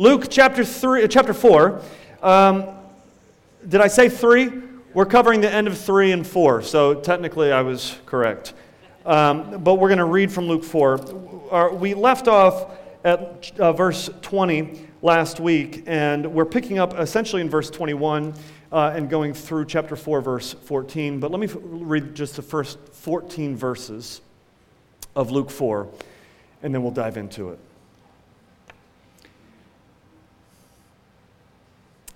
Luke chapter, three, uh, chapter 4. Um, did I say 3? We're covering the end of 3 and 4, so technically I was correct. Um, but we're going to read from Luke 4. We left off at uh, verse 20 last week, and we're picking up essentially in verse 21 uh, and going through chapter 4, verse 14. But let me f- read just the first 14 verses of Luke 4, and then we'll dive into it.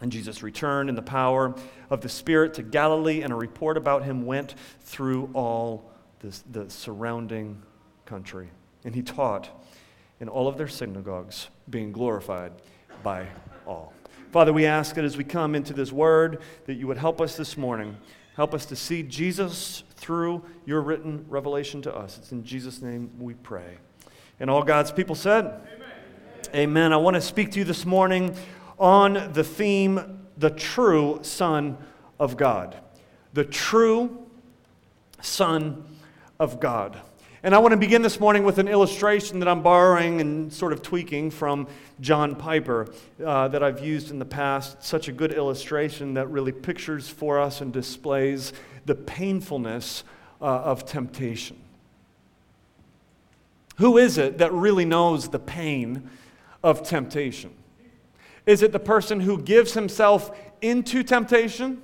And Jesus returned in the power of the Spirit to Galilee, and a report about him went through all this, the surrounding country. And he taught in all of their synagogues, being glorified by all. Father, we ask that as we come into this word, that you would help us this morning. Help us to see Jesus through your written revelation to us. It's in Jesus' name we pray. And all God's people said, Amen. Amen. I want to speak to you this morning on the theme, the true Son of God. The true Son of God. And I want to begin this morning with an illustration that I'm borrowing and sort of tweaking from John Piper uh, that I've used in the past. Such a good illustration that really pictures for us and displays the painfulness uh, of temptation. Who is it that really knows the pain of temptation? Is it the person who gives himself into temptation?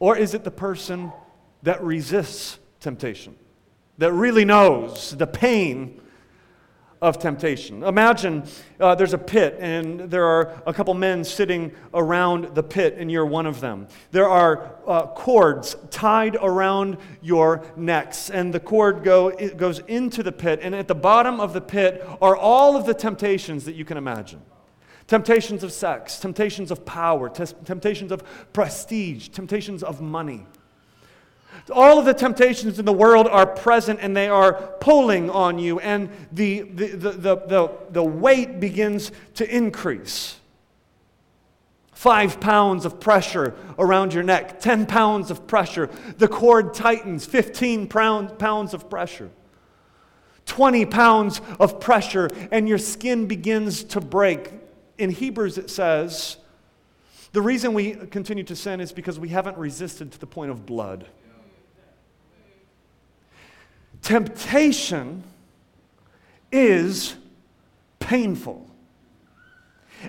Or is it the person that resists temptation? That really knows the pain of temptation. Imagine uh, there's a pit, and there are a couple men sitting around the pit, and you're one of them. There are uh, cords tied around your necks, and the cord go, goes into the pit, and at the bottom of the pit are all of the temptations that you can imagine temptations of sex, temptations of power, temptations of prestige, temptations of money. All of the temptations in the world are present and they are pulling on you, and the, the, the, the, the, the weight begins to increase. Five pounds of pressure around your neck, 10 pounds of pressure. The cord tightens, 15 pound, pounds of pressure. 20 pounds of pressure, and your skin begins to break in Hebrews it says, the reason we continue to sin is because we haven't resisted to the point of blood. Temptation is painful.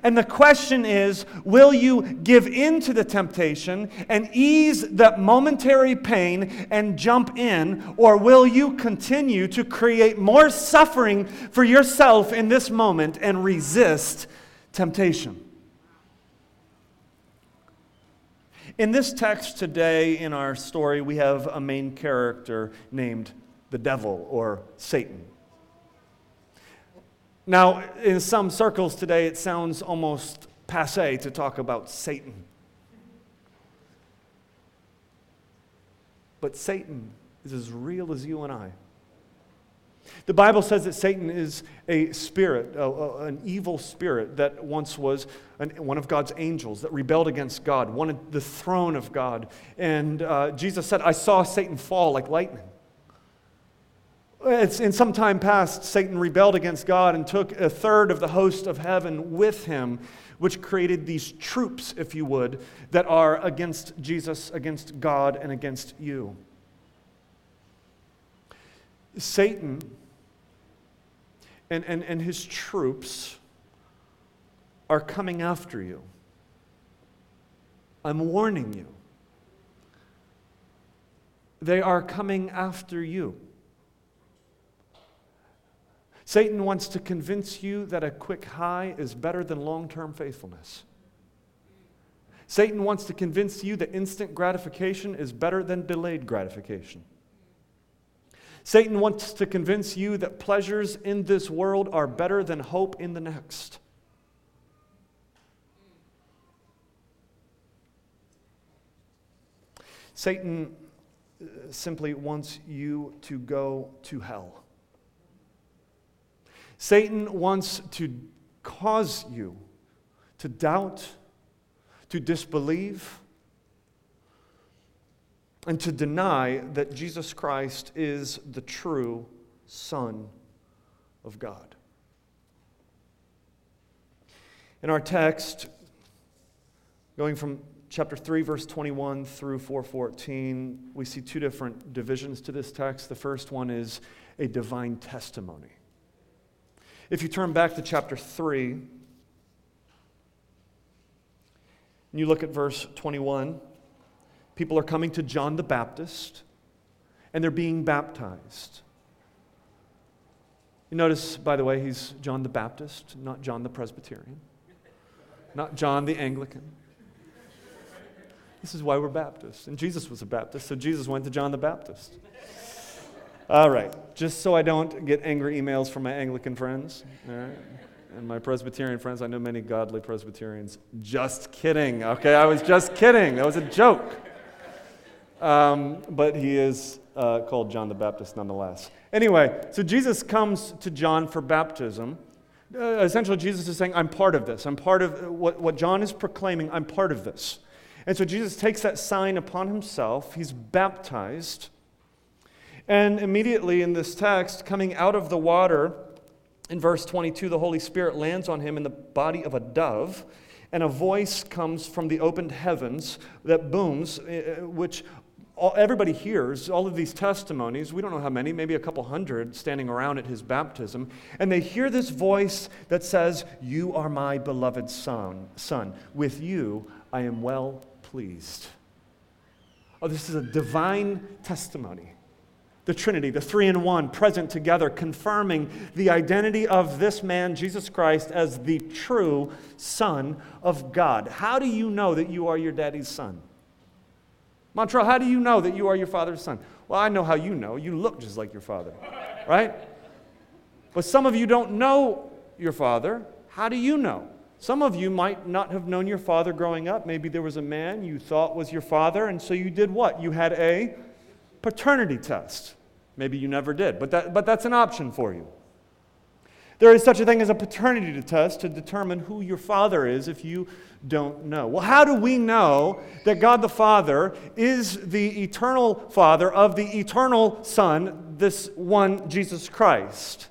And the question is will you give in to the temptation and ease that momentary pain and jump in, or will you continue to create more suffering for yourself in this moment and resist temptation. In this text today, in our story, we have a main character named the devil or Satan. Now, in some circles today, it sounds almost passe to talk about Satan. But Satan is as real as you and I. The Bible says that Satan is a spirit, a, a, an evil spirit that once was an, one of God's angels that rebelled against God, wanted the throne of God. And uh, Jesus said, I saw Satan fall like lightning. It's, in some time past, Satan rebelled against God and took a third of the host of heaven with him, which created these troops, if you would, that are against Jesus, against God, and against you. Satan and, and, and his troops are coming after you. I'm warning you. They are coming after you. Satan wants to convince you that a quick high is better than long term faithfulness. Satan wants to convince you that instant gratification is better than delayed gratification. Satan wants to convince you that pleasures in this world are better than hope in the next. Satan uh, simply wants you to go to hell. Satan wants to cause you to doubt, to disbelieve, and to deny that Jesus Christ is the true Son of God. In our text, going from chapter 3 verse 21 through 414 we see two different divisions to this text the first one is a divine testimony if you turn back to chapter 3 and you look at verse 21 People are coming to John the Baptist and they're being baptized. You notice, by the way, he's John the Baptist, not John the Presbyterian, not John the Anglican. This is why we're Baptists. And Jesus was a Baptist, so Jesus went to John the Baptist. All right, just so I don't get angry emails from my Anglican friends. And my Presbyterian friends, I know many godly Presbyterians. Just kidding, okay? I was just kidding. That was a joke. Um, but he is uh, called John the Baptist nonetheless. Anyway, so Jesus comes to John for baptism. Uh, essentially, Jesus is saying, I'm part of this. I'm part of what, what John is proclaiming, I'm part of this. And so Jesus takes that sign upon himself. He's baptized. And immediately in this text, coming out of the water, in verse 22, the Holy Spirit lands on him in the body of a dove and a voice comes from the opened heavens that booms, uh, which all, everybody hears all of these testimonies. We don't know how many, maybe a couple hundred standing around at his baptism. And they hear this voice that says, You are my beloved son. son. With you I am well pleased. Oh, this is a divine testimony. The Trinity, the three in one, present together, confirming the identity of this man, Jesus Christ, as the true Son of God. How do you know that you are your daddy's son? Montreal, how do you know that you are your father's son? Well, I know how you know. You look just like your father, right? But some of you don't know your father. How do you know? Some of you might not have known your father growing up. Maybe there was a man you thought was your father, and so you did what? You had a paternity test. Maybe you never did, but, that, but that's an option for you. There is such a thing as a paternity test to determine who your father is if you don't know. Well, how do we know that God the Father is the eternal Father of the eternal Son, this one Jesus Christ?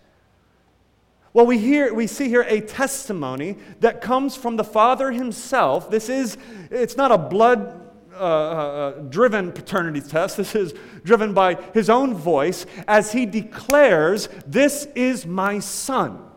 Well, we, hear, we see here a testimony that comes from the Father himself. This is, it's not a blood uh, uh, uh driven paternity test. This is driven by his own voice as he declares, This is my son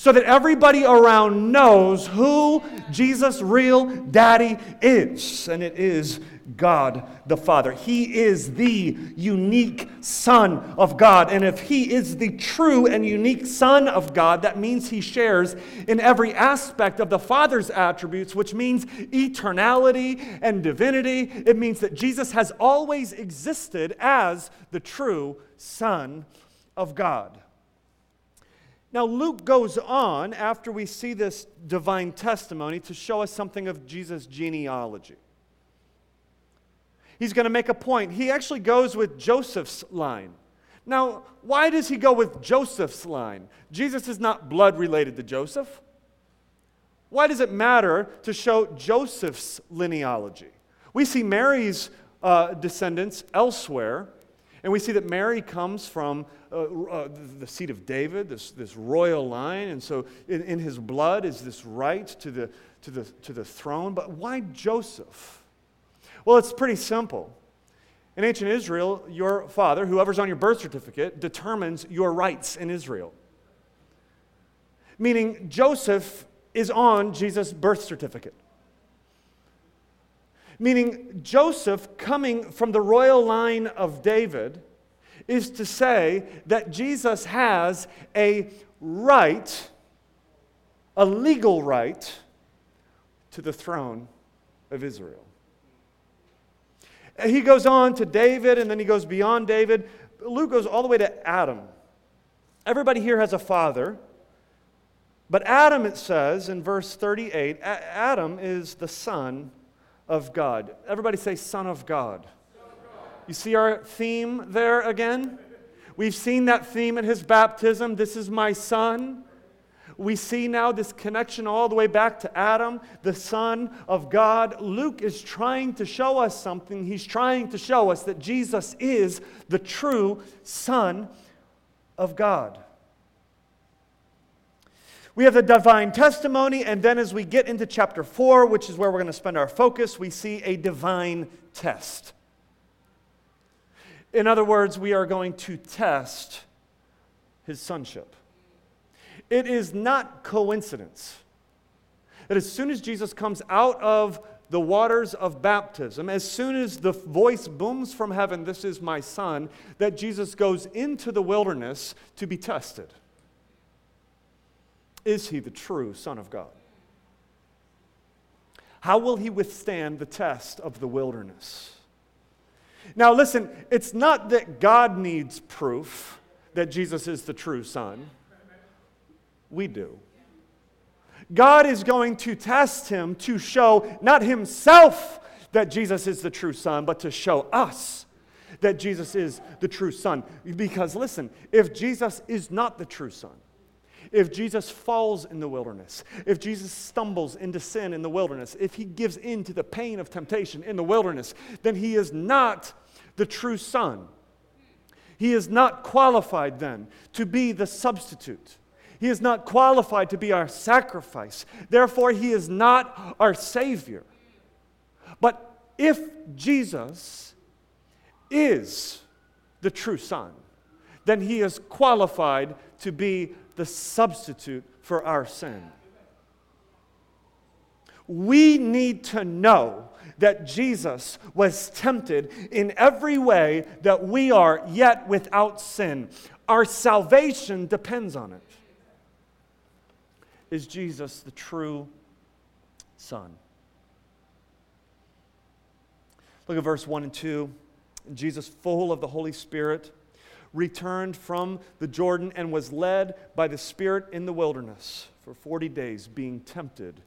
so that everybody around knows who Jesus' real daddy is. And it is God the Father. He is the unique Son of God. And if He is the true and unique Son of God, that means He shares in every aspect of the Father's attributes, which means eternality and divinity. It means that Jesus has always existed as the true Son of God. Now, Luke goes on after we see this divine testimony to show us something of Jesus' genealogy. He's going to make a point. He actually goes with Joseph's line. Now, why does he go with Joseph's line? Jesus is not blood related to Joseph. Why does it matter to show Joseph's linealogy? We see Mary's uh, descendants elsewhere, and we see that Mary comes from uh, uh, the seat of David, this, this royal line, and so in, in his blood is this right to the, to, the, to the throne. But why Joseph? Well, it's pretty simple. In ancient Israel, your father, whoever's on your birth certificate, determines your rights in Israel. Meaning, Joseph is on Jesus' birth certificate. Meaning, Joseph, coming from the royal line of David, is to say that Jesus has a right, a legal right, to the throne of Israel. He goes on to David and then he goes beyond David. Luke goes all the way to Adam. Everybody here has a father. But Adam, it says in verse 38, Adam is the son of God. Everybody say, Son of God. You see our theme there again? We've seen that theme at his baptism. This is my son we see now this connection all the way back to Adam, the Son of God. Luke is trying to show us something. He's trying to show us that Jesus is the true Son of God. We have the divine testimony, and then as we get into chapter 4, which is where we're going to spend our focus, we see a divine test. In other words, we are going to test his sonship. It is not coincidence that as soon as Jesus comes out of the waters of baptism, as soon as the voice booms from heaven, This is my son, that Jesus goes into the wilderness to be tested. Is he the true Son of God? How will he withstand the test of the wilderness? Now, listen, it's not that God needs proof that Jesus is the true Son we do. God is going to test him to show not himself that Jesus is the true Son, but to show us that Jesus is the true Son. Because listen, if Jesus is not the true Son, if Jesus falls in the wilderness, if Jesus stumbles into sin in the wilderness, if he gives in to the pain of temptation in the wilderness, then he is not the true Son. He is not qualified then to be the substitute. He is not qualified to be our sacrifice. Therefore, he is not our Savior. But if Jesus is the true Son, then he is qualified to be the substitute for our sin. We need to know that Jesus was tempted in every way that we are, yet without sin. Our salvation depends on it. Is Jesus the true Son? Look at verse 1 and 2. Jesus, full of the Holy Spirit, returned from the Jordan and was led by the Spirit in the wilderness for 40 days, being tempted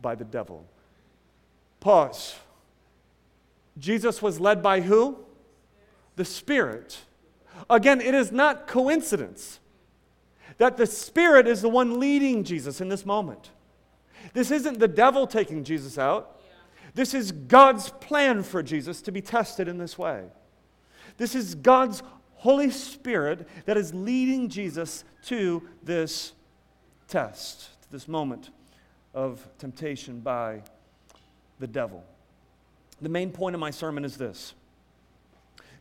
by the devil. Pause. Jesus was led by who? The Spirit. Again, it is not coincidence that the Spirit is the one leading Jesus in this moment. This isn't the devil taking Jesus out. This is God's plan for Jesus to be tested in this way. This is God's Holy Spirit that is leading Jesus to this test, to this moment of temptation by the devil. The main point of my sermon is this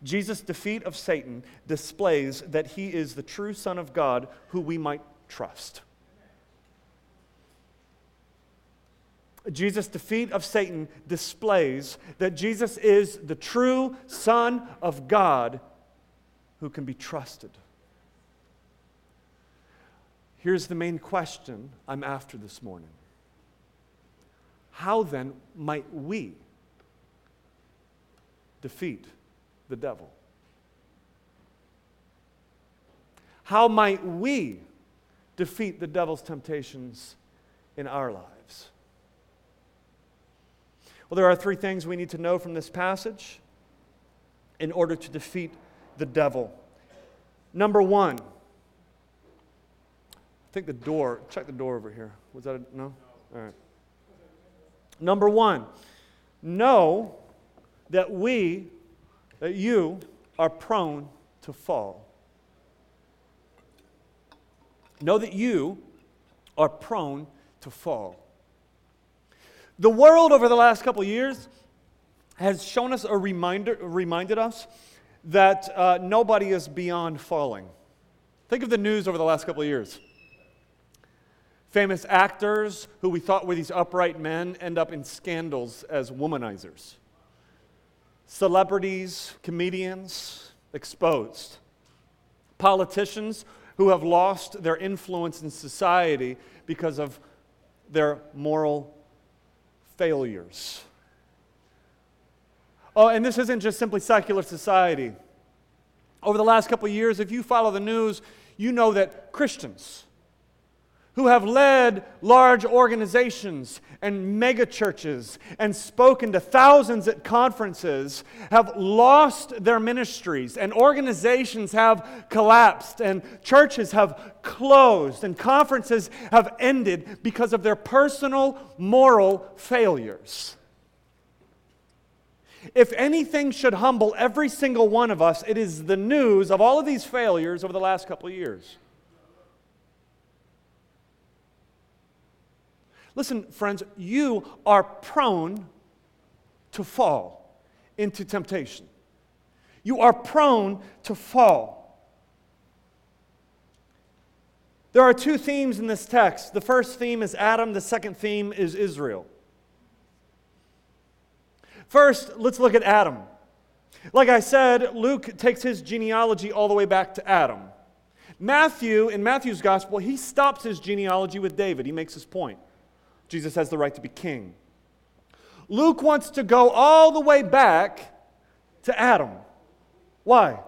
Jesus' defeat of Satan displays that he is the true Son of God who we might trust. Jesus' defeat of Satan displays that Jesus is the true Son of God who can be trusted. Here's the main question I'm after this morning How then might we defeat the devil? How might we defeat the devil's temptations in our lives? Well, there are three things we need to know from this passage in order to defeat the devil Number one, I think the door, check the door over here. Was that a no? All right. Number one, know that we, that you, are prone to fall. Know that you are prone to fall. The world over the last couple years has shown us a reminder, reminded us that uh, nobody is beyond falling. Think of the news over the last couple of years. Famous actors who we thought were these upright men end up in scandals as womanizers. Celebrities, comedians exposed. Politicians who have lost their influence in society because of their moral failures. Oh, and this isn't just simply secular society. Over the last couple years, if you follow the news, you know that Christians who have led large organizations and mega churches and spoken to thousands at conferences have lost their ministries, and organizations have collapsed, and churches have closed, and conferences have ended because of their personal moral failures. If anything should humble every single one of us, it is the news of all of these failures over the last couple of years. Listen, friends, you are prone to fall into temptation. You are prone to fall. There are two themes in this text. The first theme is Adam, the second theme is Israel. First, let's look at Adam. Like I said, Luke takes his genealogy all the way back to Adam. Matthew, in Matthew's gospel, he stops his genealogy with David. He makes his point. Jesus has the right to be king. Luke wants to go all the way back to Adam. Why?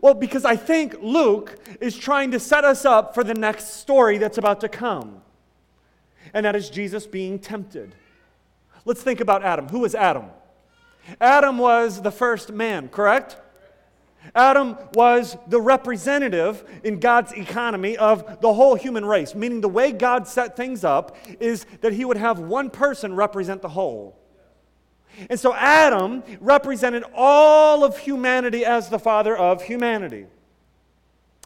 Well, because I think Luke is trying to set us up for the next story that's about to come, and that is Jesus being tempted. Let's think about Adam. Who was Adam? Adam was the first man, correct? Adam was the representative in God's economy of the whole human race, meaning the way God set things up is that he would have one person represent the whole. And so Adam represented all of humanity as the father of humanity,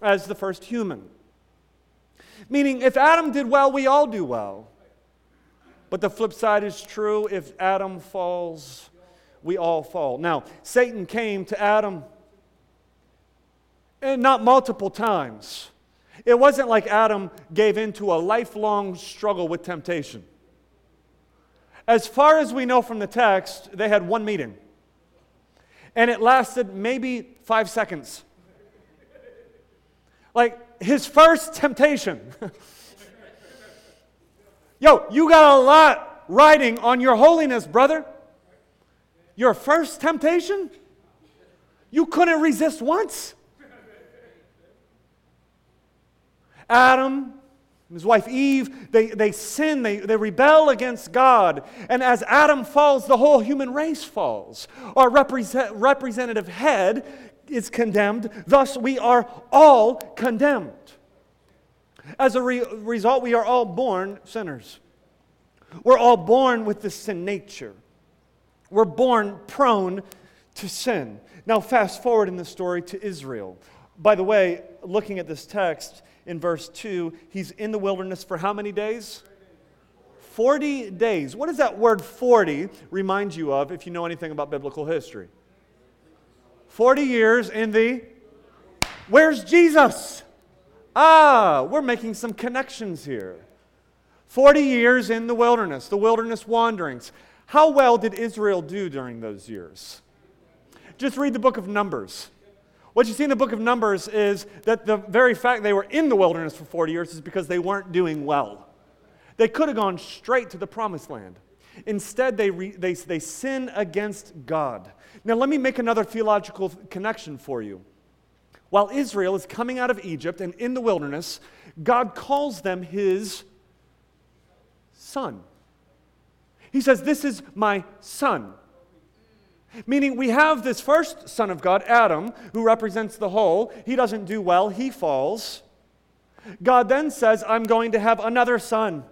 as the first human. Meaning, if Adam did well, we all do well. But the flip side is true if Adam falls, we all fall. Now, Satan came to Adam and not multiple times. It wasn't like Adam gave into a lifelong struggle with temptation. As far as we know from the text, they had one meeting. And it lasted maybe five seconds. Like his first temptation. Yo, you got a lot riding on your holiness, brother. Your first temptation? You couldn't resist once. Adam, and his wife Eve, they, they sin, they, they rebel against God. And as Adam falls, the whole human race falls. Our represent, representative head is condemned, thus, we are all condemned. As a re- result, we are all born sinners. We're all born with this sin nature. We're born prone to sin. Now, fast forward in the story to Israel. By the way, looking at this text, in verse 2, he's in the wilderness for how many days? 40 days. What does that word 40 remind you of if you know anything about biblical history? 40 years in the. Where's Jesus? Ah, we're making some connections here. 40 years in the wilderness, the wilderness wanderings. How well did Israel do during those years? Just read the book of Numbers. What you see in the book of Numbers is that the very fact they were in the wilderness for 40 years is because they weren't doing well. They could have gone straight to the promised land. Instead, they, re, they, they sin against God. Now, let me make another theological connection for you. While Israel is coming out of Egypt and in the wilderness, God calls them his son. He says, This is my son. Meaning, we have this first son of God, Adam, who represents the whole. He doesn't do well, he falls. God then says, I'm going to have another son.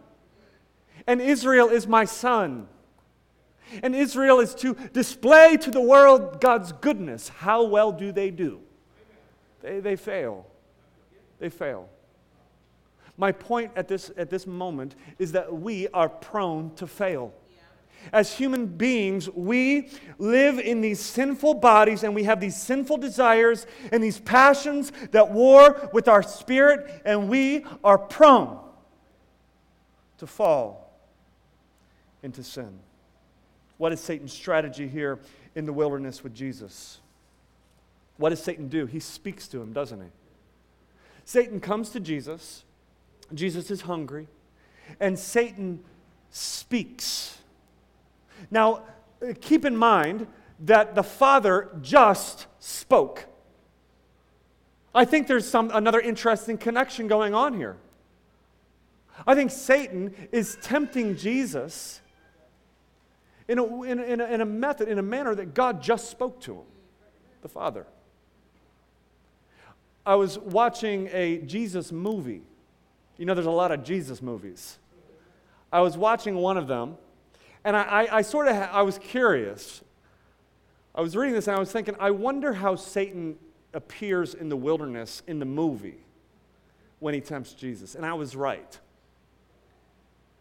And Israel is my son. And Israel is to display to the world God's goodness. How well do they do? They, they fail. They fail. My point at this, at this moment is that we are prone to fail. As human beings, we live in these sinful bodies and we have these sinful desires and these passions that war with our spirit, and we are prone to fall into sin. What is Satan's strategy here in the wilderness with Jesus? What does Satan do? He speaks to him, doesn't he? Satan comes to Jesus. Jesus is hungry. And Satan speaks. Now, uh, keep in mind that the Father just spoke. I think there's some, another interesting connection going on here. I think Satan is tempting Jesus in a, in, in, a, in a method, in a manner that God just spoke to him, the Father. I was watching a Jesus movie. You know, there's a lot of Jesus movies. I was watching one of them, and I, I, I sort of ha- I was curious. I was reading this and I was thinking, I wonder how Satan appears in the wilderness in the movie when he tempts Jesus. And I was right.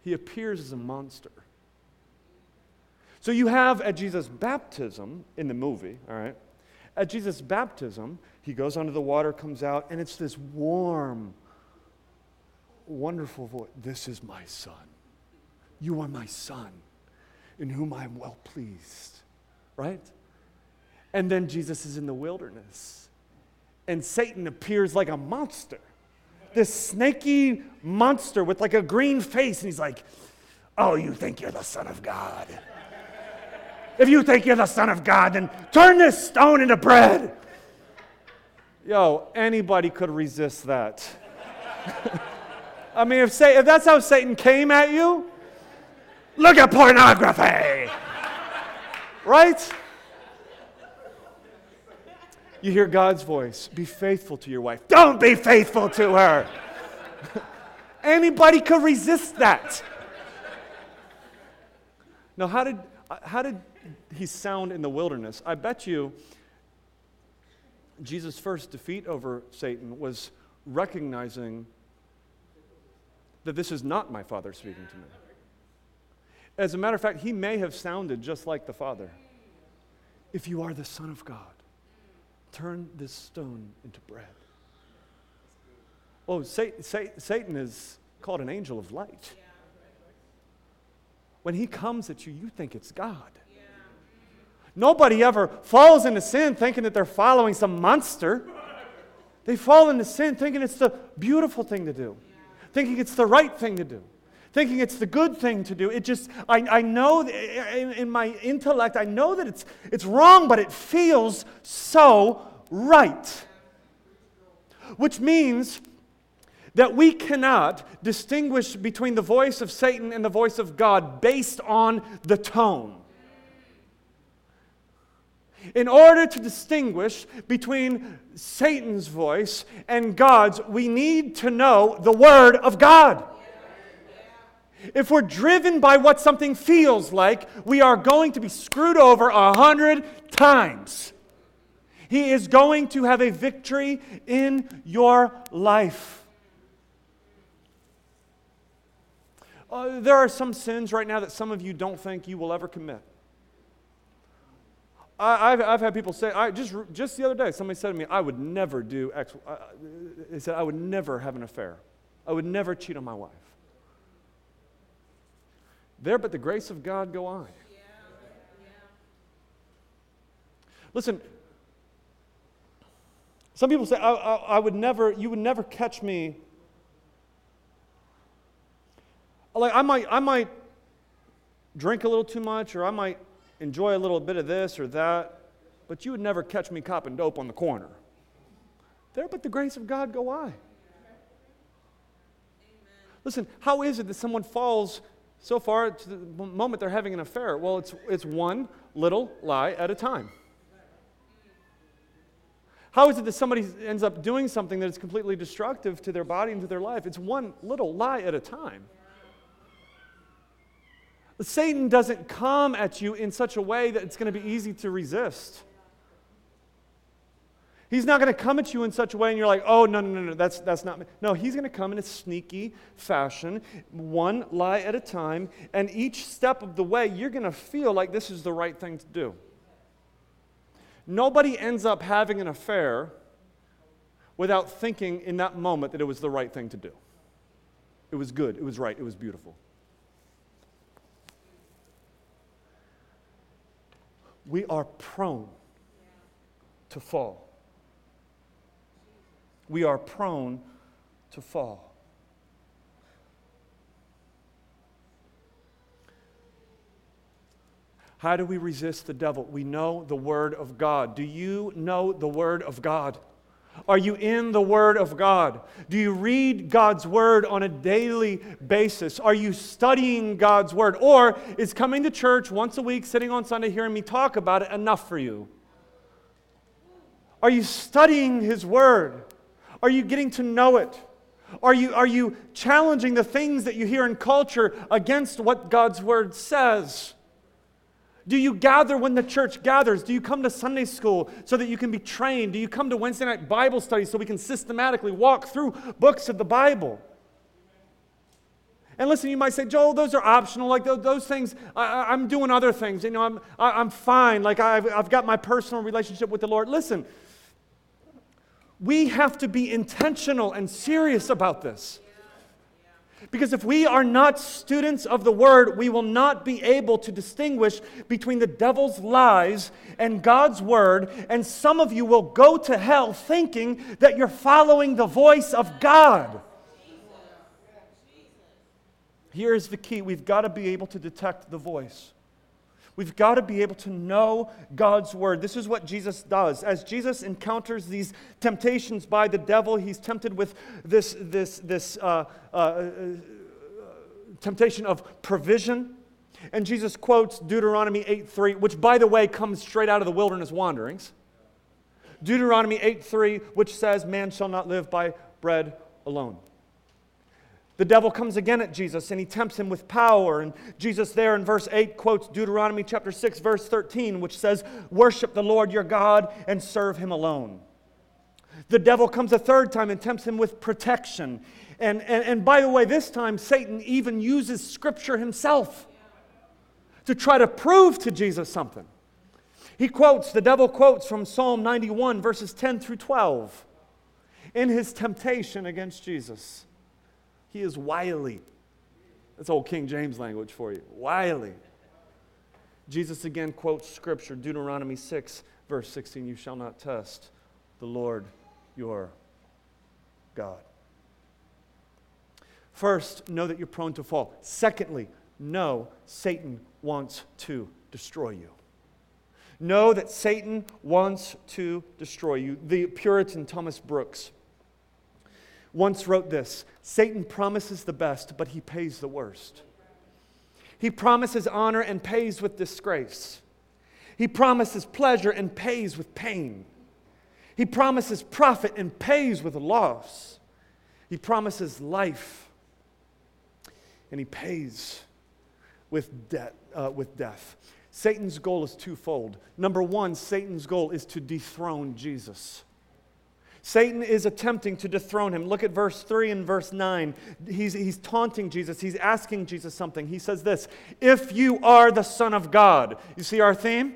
He appears as a monster. So you have at Jesus' baptism in the movie, all right? At Jesus' baptism, he goes under the water, comes out, and it's this warm, wonderful voice. This is my son. You are my son in whom I am well pleased. Right? And then Jesus is in the wilderness, and Satan appears like a monster. This snaky monster with like a green face, and he's like, Oh, you think you're the Son of God? If you think you're the Son of God, then turn this stone into bread. Yo, anybody could resist that. I mean, if, say, if that's how Satan came at you, Look at pornography. right? You hear God's voice be faithful to your wife. Don't be faithful to her. Anybody could resist that. Now, how did, how did he sound in the wilderness? I bet you Jesus' first defeat over Satan was recognizing that this is not my father speaking to me. As a matter of fact, he may have sounded just like the Father. If you are the Son of God, turn this stone into bread. Oh, Satan is called an angel of light. When he comes at you, you think it's God. Nobody ever falls into sin thinking that they're following some monster. They fall into sin thinking it's the beautiful thing to do, thinking it's the right thing to do thinking it's the good thing to do. It just, I, I know in, in my intellect, I know that it's, it's wrong, but it feels so right. Which means that we cannot distinguish between the voice of Satan and the voice of God based on the tone. In order to distinguish between Satan's voice and God's, we need to know the Word of God. If we're driven by what something feels like, we are going to be screwed over a hundred times. He is going to have a victory in your life. Uh, there are some sins right now that some of you don't think you will ever commit. I, have I've had people say, I, just, just the other day, somebody said to me, I would never do X. Uh, they said, I would never have an affair. I would never cheat on my wife. There, but the grace of God go on. Listen, some people say, I, I, I, would never, you would never catch me. Like, I might, I might drink a little too much, or I might enjoy a little bit of this or that, but you would never catch me copping dope on the corner. There, but the grace of God go I. Listen, how is it that someone falls So far, to the moment they're having an affair. Well, it's, it's one little lie at a time. How is it that somebody ends up doing something that is completely destructive to their body and to their life? It's one little lie at a time. Satan doesn't come at you in such a way that it's going to be easy to resist. He's not going to come at you in such a way and you're like, oh, no, no, no, no, that's, that's not me. No, he's going to come in a sneaky fashion, one lie at a time, and each step of the way, you're going to feel like this is the right thing to do. Nobody ends up having an affair without thinking in that moment that it was the right thing to do. It was good, it was right, it was beautiful. We are prone to fall we are prone to fall. How do we resist the devil? We know the Word of God. Do you know the Word of God? Are you in the Word of God? Do you read God's Word on a daily basis? Are you studying God's Word? Or is coming to church once a week, sitting on Sunday, hearing me talk about it enough for you? Are you studying His Word? Are you getting to know it? Are you, are you challenging the things that you hear in culture against what God's word says? Do you gather when the church gathers? Do you come to Sunday school so that you can be trained? Do you come to Wednesday night Bible study so we can systematically walk through books of the Bible? And listen, you might say, Joel, those are optional. Like those, those things, I, am doing other things. You know, I'm, I, am i am fine. Like I've, I've got my personal relationship with the Lord. Listen, we have to be intentional and serious about this. Because if we are not students of the Word, we will not be able to distinguish between the devil's lies and God's Word. And some of you will go to hell thinking that you're following the voice of God. Here's the key we've got to be able to detect the voice. We've got to be able to know God's word. This is what Jesus does. As Jesus encounters these temptations by the devil, he's tempted with this, this, this uh, uh, uh, temptation of provision. And Jesus quotes Deuteronomy 8:3, which by the way comes straight out of the wilderness wanderings. Deuteronomy 8:3, which says, Man shall not live by bread alone. The devil comes again at Jesus and he tempts him with power. And Jesus, there in verse 8, quotes Deuteronomy chapter 6, verse 13, which says, Worship the Lord your God and serve him alone. The devil comes a third time and tempts him with protection. And, and, and by the way, this time Satan even uses scripture himself to try to prove to Jesus something. He quotes, the devil quotes from Psalm 91, verses 10 through 12, in his temptation against Jesus. He is wily. That's old King James language for you. Wily. Jesus again quotes scripture, Deuteronomy 6, verse 16 You shall not test the Lord your God. First, know that you're prone to fall. Secondly, know Satan wants to destroy you. Know that Satan wants to destroy you. The Puritan Thomas Brooks once wrote this Satan promises the best, but he pays the worst. He promises honor and pays with disgrace. He promises pleasure and pays with pain. He promises profit and pays with loss. He promises life and he pays with, de- uh, with death. Satan's goal is twofold. Number one, Satan's goal is to dethrone Jesus. Satan is attempting to dethrone him. Look at verse 3 and verse 9. He's, he's taunting Jesus. He's asking Jesus something. He says this If you are the Son of God. You see our theme?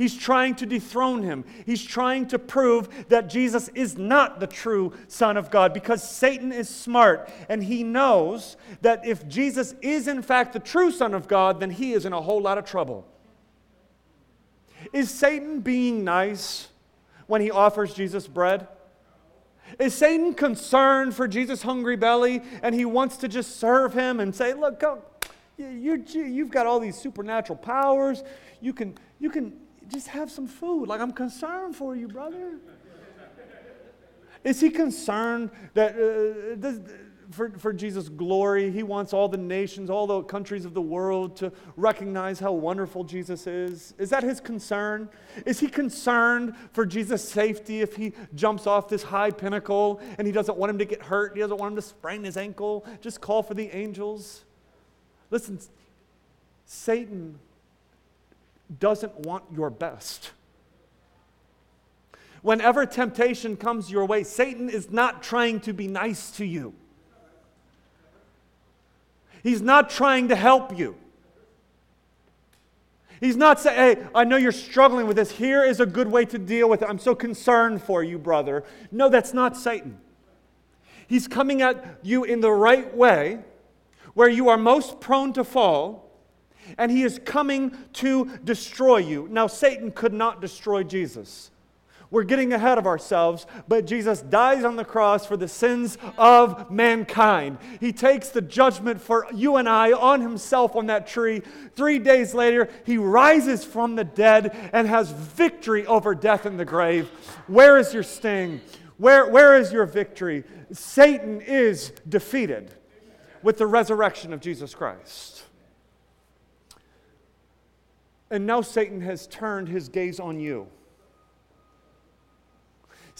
He's trying to dethrone him. He's trying to prove that Jesus is not the true Son of God because Satan is smart and he knows that if Jesus is in fact the true Son of God, then he is in a whole lot of trouble. Is Satan being nice? When he offers Jesus bread? Is Satan concerned for Jesus' hungry belly and he wants to just serve him and say, Look, come, you, you've got all these supernatural powers. You can, you can just have some food. Like, I'm concerned for you, brother. Is he concerned that, uh, does, for, for Jesus' glory. He wants all the nations, all the countries of the world to recognize how wonderful Jesus is. Is that his concern? Is he concerned for Jesus' safety if he jumps off this high pinnacle and he doesn't want him to get hurt? He doesn't want him to sprain his ankle? Just call for the angels. Listen, Satan doesn't want your best. Whenever temptation comes your way, Satan is not trying to be nice to you. He's not trying to help you. He's not saying, hey, I know you're struggling with this. Here is a good way to deal with it. I'm so concerned for you, brother. No, that's not Satan. He's coming at you in the right way, where you are most prone to fall, and he is coming to destroy you. Now, Satan could not destroy Jesus. We're getting ahead of ourselves, but Jesus dies on the cross for the sins of mankind. He takes the judgment for you and I on himself on that tree. Three days later, he rises from the dead and has victory over death and the grave. Where is your sting? Where, where is your victory? Satan is defeated with the resurrection of Jesus Christ. And now Satan has turned his gaze on you.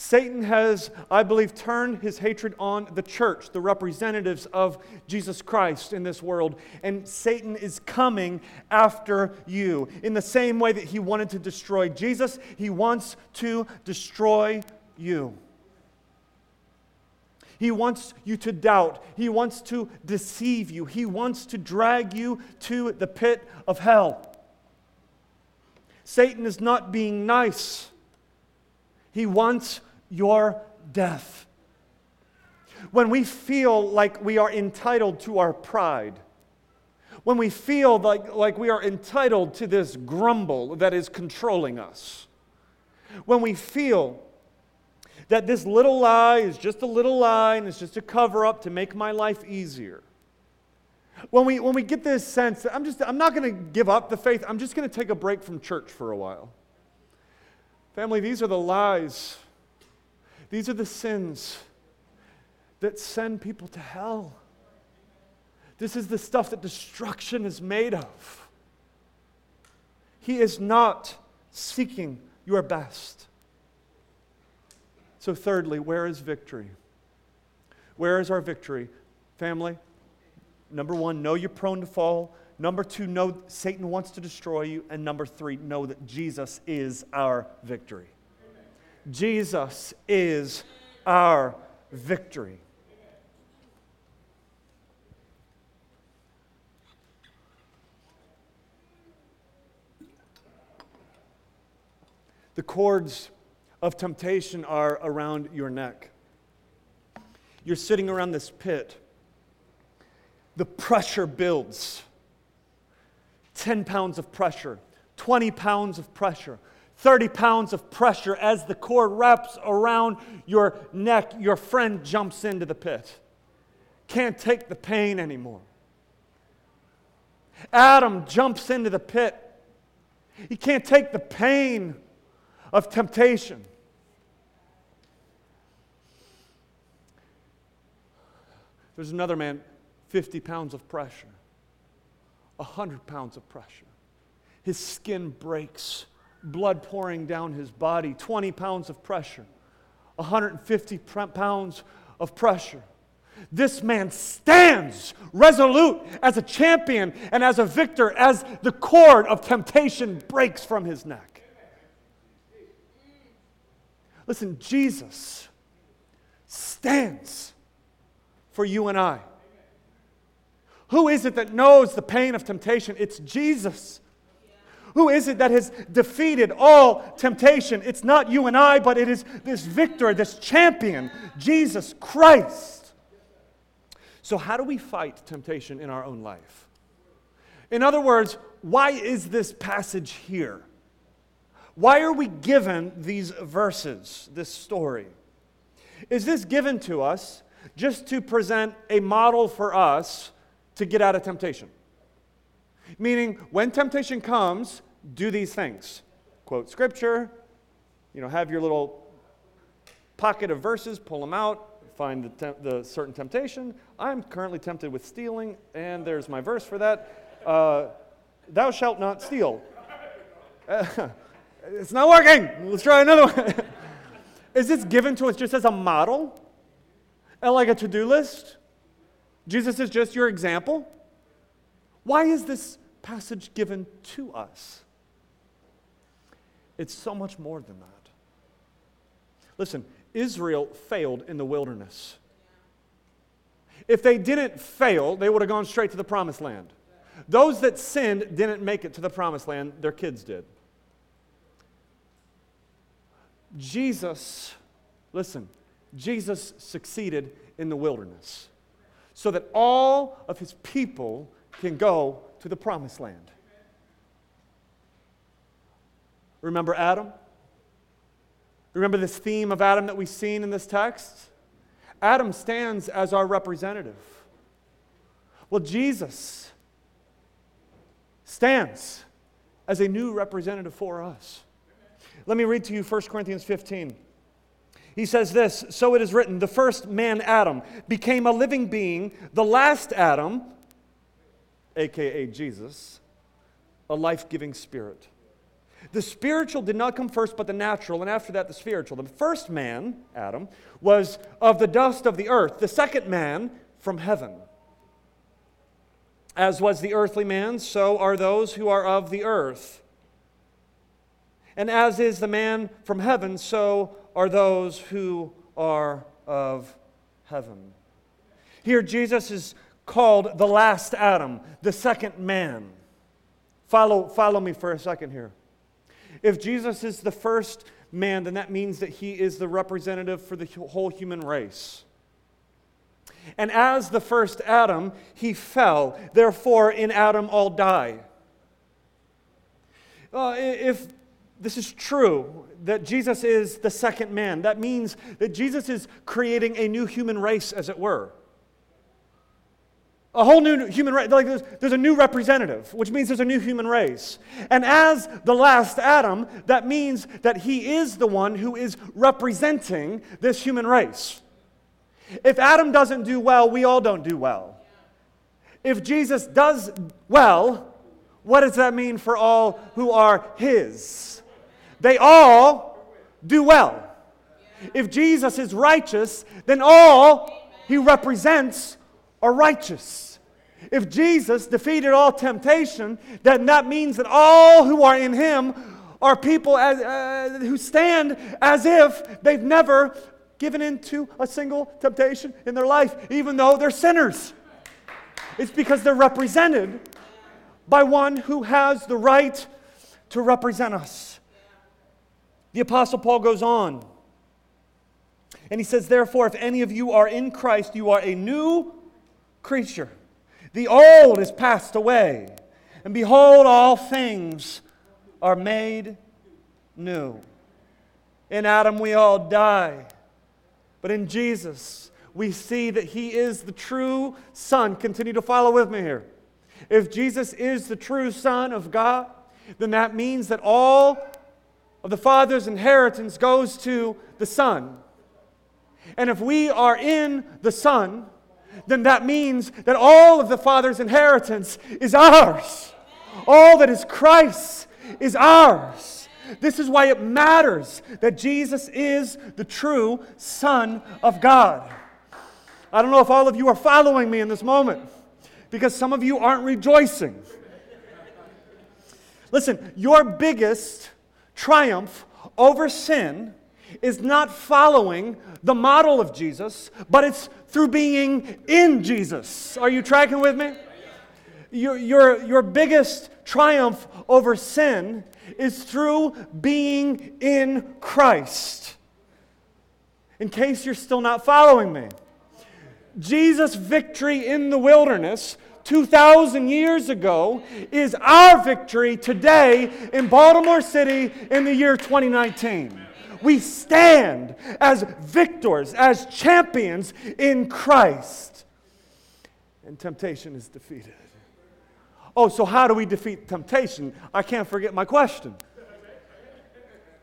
Satan has, I believe, turned his hatred on the church, the representatives of Jesus Christ in this world. And Satan is coming after you. In the same way that he wanted to destroy Jesus, he wants to destroy you. He wants you to doubt. He wants to deceive you. He wants to drag you to the pit of hell. Satan is not being nice. He wants your death. When we feel like we are entitled to our pride, when we feel like, like we are entitled to this grumble that is controlling us, when we feel that this little lie is just a little lie and it's just a cover up to make my life easier. When we, when we get this sense that I'm just I'm not going to give up the faith, I'm just going to take a break from church for a while. Family, these are the lies these are the sins that send people to hell. This is the stuff that destruction is made of. He is not seeking your best. So, thirdly, where is victory? Where is our victory? Family, number one, know you're prone to fall. Number two, know Satan wants to destroy you. And number three, know that Jesus is our victory. Jesus is our victory. The cords of temptation are around your neck. You're sitting around this pit. The pressure builds 10 pounds of pressure, 20 pounds of pressure, 30 pounds of pressure as the cord wraps around your neck, your friend jumps into the pit. Can't take the pain anymore. Adam jumps into the pit. He can't take the pain of temptation. There's another man, 50 pounds of pressure, 100 pounds of pressure. His skin breaks blood pouring down his body, 20 pounds of pressure, 150 pounds of pressure. This man stands resolute as a champion and as a victor as the cord of temptation breaks from his neck. Listen, Jesus stands for you and I. Who is it that knows the pain of temptation? It's Jesus. Who is it that has defeated all temptation? It's not you and I, but it is this victor, this champion, Jesus Christ. So, how do we fight temptation in our own life? In other words, why is this passage here? Why are we given these verses, this story? Is this given to us just to present a model for us to get out of temptation? Meaning, when temptation comes, do these things quote scripture, you know, have your little pocket of verses, pull them out, find the, temp- the certain temptation. I'm currently tempted with stealing, and there's my verse for that. Uh, Thou shalt not steal. it's not working. Let's try another one. Is this given to us just as a model? And like a to do list? Jesus is just your example? Why is this passage given to us? It's so much more than that. Listen, Israel failed in the wilderness. If they didn't fail, they would have gone straight to the promised land. Those that sinned didn't make it to the promised land, their kids did. Jesus, listen, Jesus succeeded in the wilderness so that all of his people can go to the promised land. Remember Adam? Remember this theme of Adam that we've seen in this text? Adam stands as our representative. Well, Jesus stands as a new representative for us. Let me read to you 1 Corinthians 15. He says this So it is written, the first man, Adam, became a living being, the last Adam, aka Jesus, a life giving spirit. The spiritual did not come first, but the natural, and after that, the spiritual. The first man, Adam, was of the dust of the earth, the second man, from heaven. As was the earthly man, so are those who are of the earth. And as is the man from heaven, so are those who are of heaven. Here, Jesus is called the last Adam, the second man. Follow, follow me for a second here. If Jesus is the first man, then that means that he is the representative for the whole human race. And as the first Adam, he fell. Therefore, in Adam, all die. Uh, if this is true, that Jesus is the second man, that means that Jesus is creating a new human race, as it were. A whole new human race. Like there's, there's, a new representative, which means there's a new human race. And as the last Adam, that means that he is the one who is representing this human race. If Adam doesn't do well, we all don't do well. If Jesus does well, what does that mean for all who are his? They all do well. If Jesus is righteous, then all he represents are righteous. If Jesus defeated all temptation, then that means that all who are in him are people as, uh, who stand as if they've never given into a single temptation in their life, even though they're sinners. It's because they're represented by one who has the right to represent us. The Apostle Paul goes on and he says, Therefore, if any of you are in Christ, you are a new creature. The old is passed away, and behold, all things are made new. In Adam, we all die. But in Jesus, we see that he is the true Son. Continue to follow with me here. If Jesus is the true Son of God, then that means that all of the Father's inheritance goes to the Son. And if we are in the Son, then that means that all of the Father's inheritance is ours. All that is Christ is ours. This is why it matters that Jesus is the true Son of God. I don't know if all of you are following me in this moment because some of you aren't rejoicing. Listen, your biggest triumph over sin is not following the model of Jesus, but it's through being in Jesus. Are you tracking with me? Your, your, your biggest triumph over sin is through being in Christ. In case you're still not following me, Jesus' victory in the wilderness 2,000 years ago is our victory today in Baltimore City in the year 2019. We stand as victors, as champions in Christ. And temptation is defeated. Oh, so how do we defeat temptation? I can't forget my question.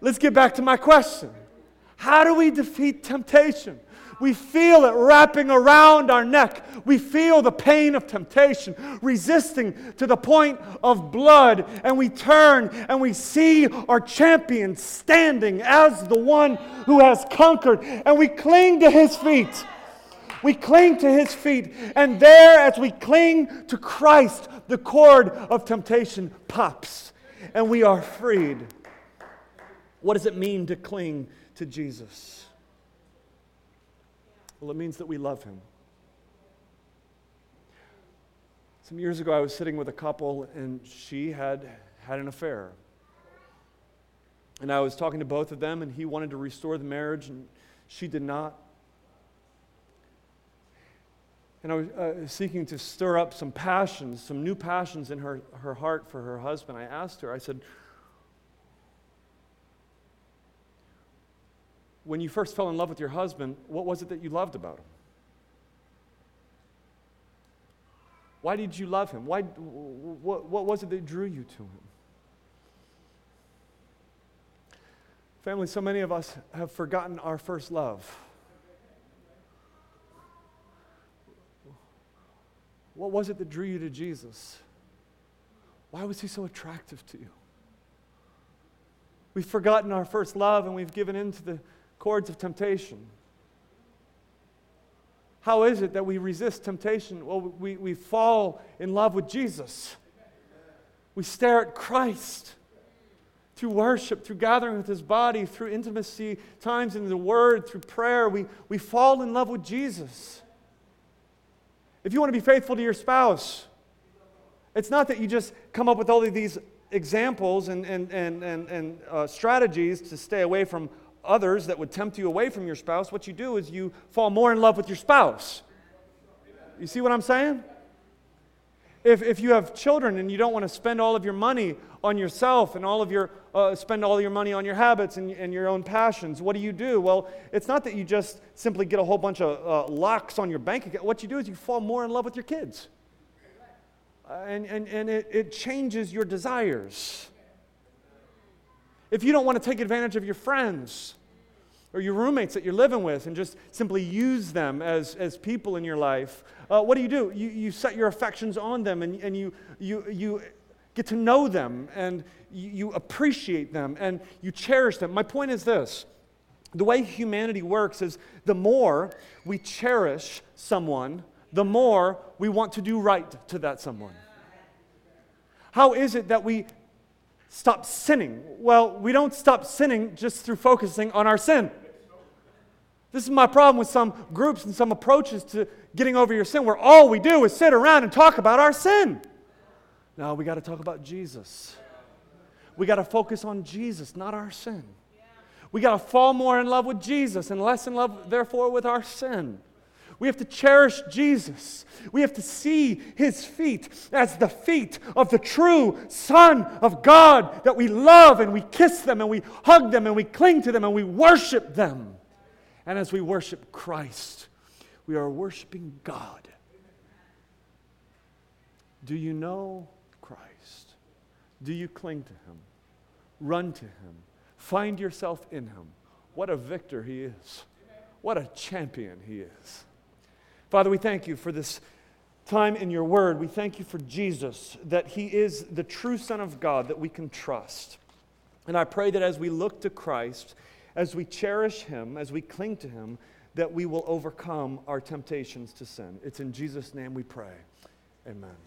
Let's get back to my question. How do we defeat temptation? We feel it wrapping around our neck. We feel the pain of temptation, resisting to the point of blood. And we turn and we see our champion standing as the one who has conquered. And we cling to his feet. We cling to his feet. And there, as we cling to Christ, the cord of temptation pops and we are freed. What does it mean to cling to Jesus? Well, it means that we love him. Some years ago, I was sitting with a couple, and she had had an affair. And I was talking to both of them, and he wanted to restore the marriage, and she did not. And I was uh, seeking to stir up some passions, some new passions in her, her heart for her husband. I asked her, I said, when you first fell in love with your husband, what was it that you loved about him? Why did you love him? Why, what, what was it that drew you to him? Family, so many of us have forgotten our first love. What was it that drew you to Jesus? Why was he so attractive to you? We've forgotten our first love and we've given in to the cords of temptation. How is it that we resist temptation? Well, we, we fall in love with Jesus. We stare at Christ through worship, through gathering with his body, through intimacy, times in the word, through prayer. We, we fall in love with Jesus. If you want to be faithful to your spouse, it's not that you just come up with all of these examples and, and, and, and, and uh, strategies to stay away from others that would tempt you away from your spouse, what you do is you fall more in love with your spouse. You see what I'm saying? If, if you have children and you don't want to spend all of your money on yourself and all of your uh, spend all your money on your habits and, and your own passions, what do you do? Well, it's not that you just simply get a whole bunch of uh, locks on your bank account. What you do is you fall more in love with your kids. Uh, and and, and it, it changes your desires. If you don't want to take advantage of your friends, or your roommates that you're living with and just simply use them as, as people in your life, uh, what do you do? You, you set your affections on them and, and you, you, you get to know them and you, you appreciate them and you cherish them. My point is this the way humanity works is the more we cherish someone, the more we want to do right to that someone. How is it that we stop sinning? Well, we don't stop sinning just through focusing on our sin. This is my problem with some groups and some approaches to getting over your sin, where all we do is sit around and talk about our sin. No, we got to talk about Jesus. We got to focus on Jesus, not our sin. We got to fall more in love with Jesus and less in love, therefore, with our sin. We have to cherish Jesus. We have to see his feet as the feet of the true Son of God that we love and we kiss them and we hug them and we cling to them and we worship them. And as we worship Christ, we are worshiping God. Do you know Christ? Do you cling to him? Run to him. Find yourself in him. What a victor he is. What a champion he is. Father, we thank you for this time in your word. We thank you for Jesus, that he is the true Son of God that we can trust. And I pray that as we look to Christ, as we cherish him, as we cling to him, that we will overcome our temptations to sin. It's in Jesus' name we pray. Amen.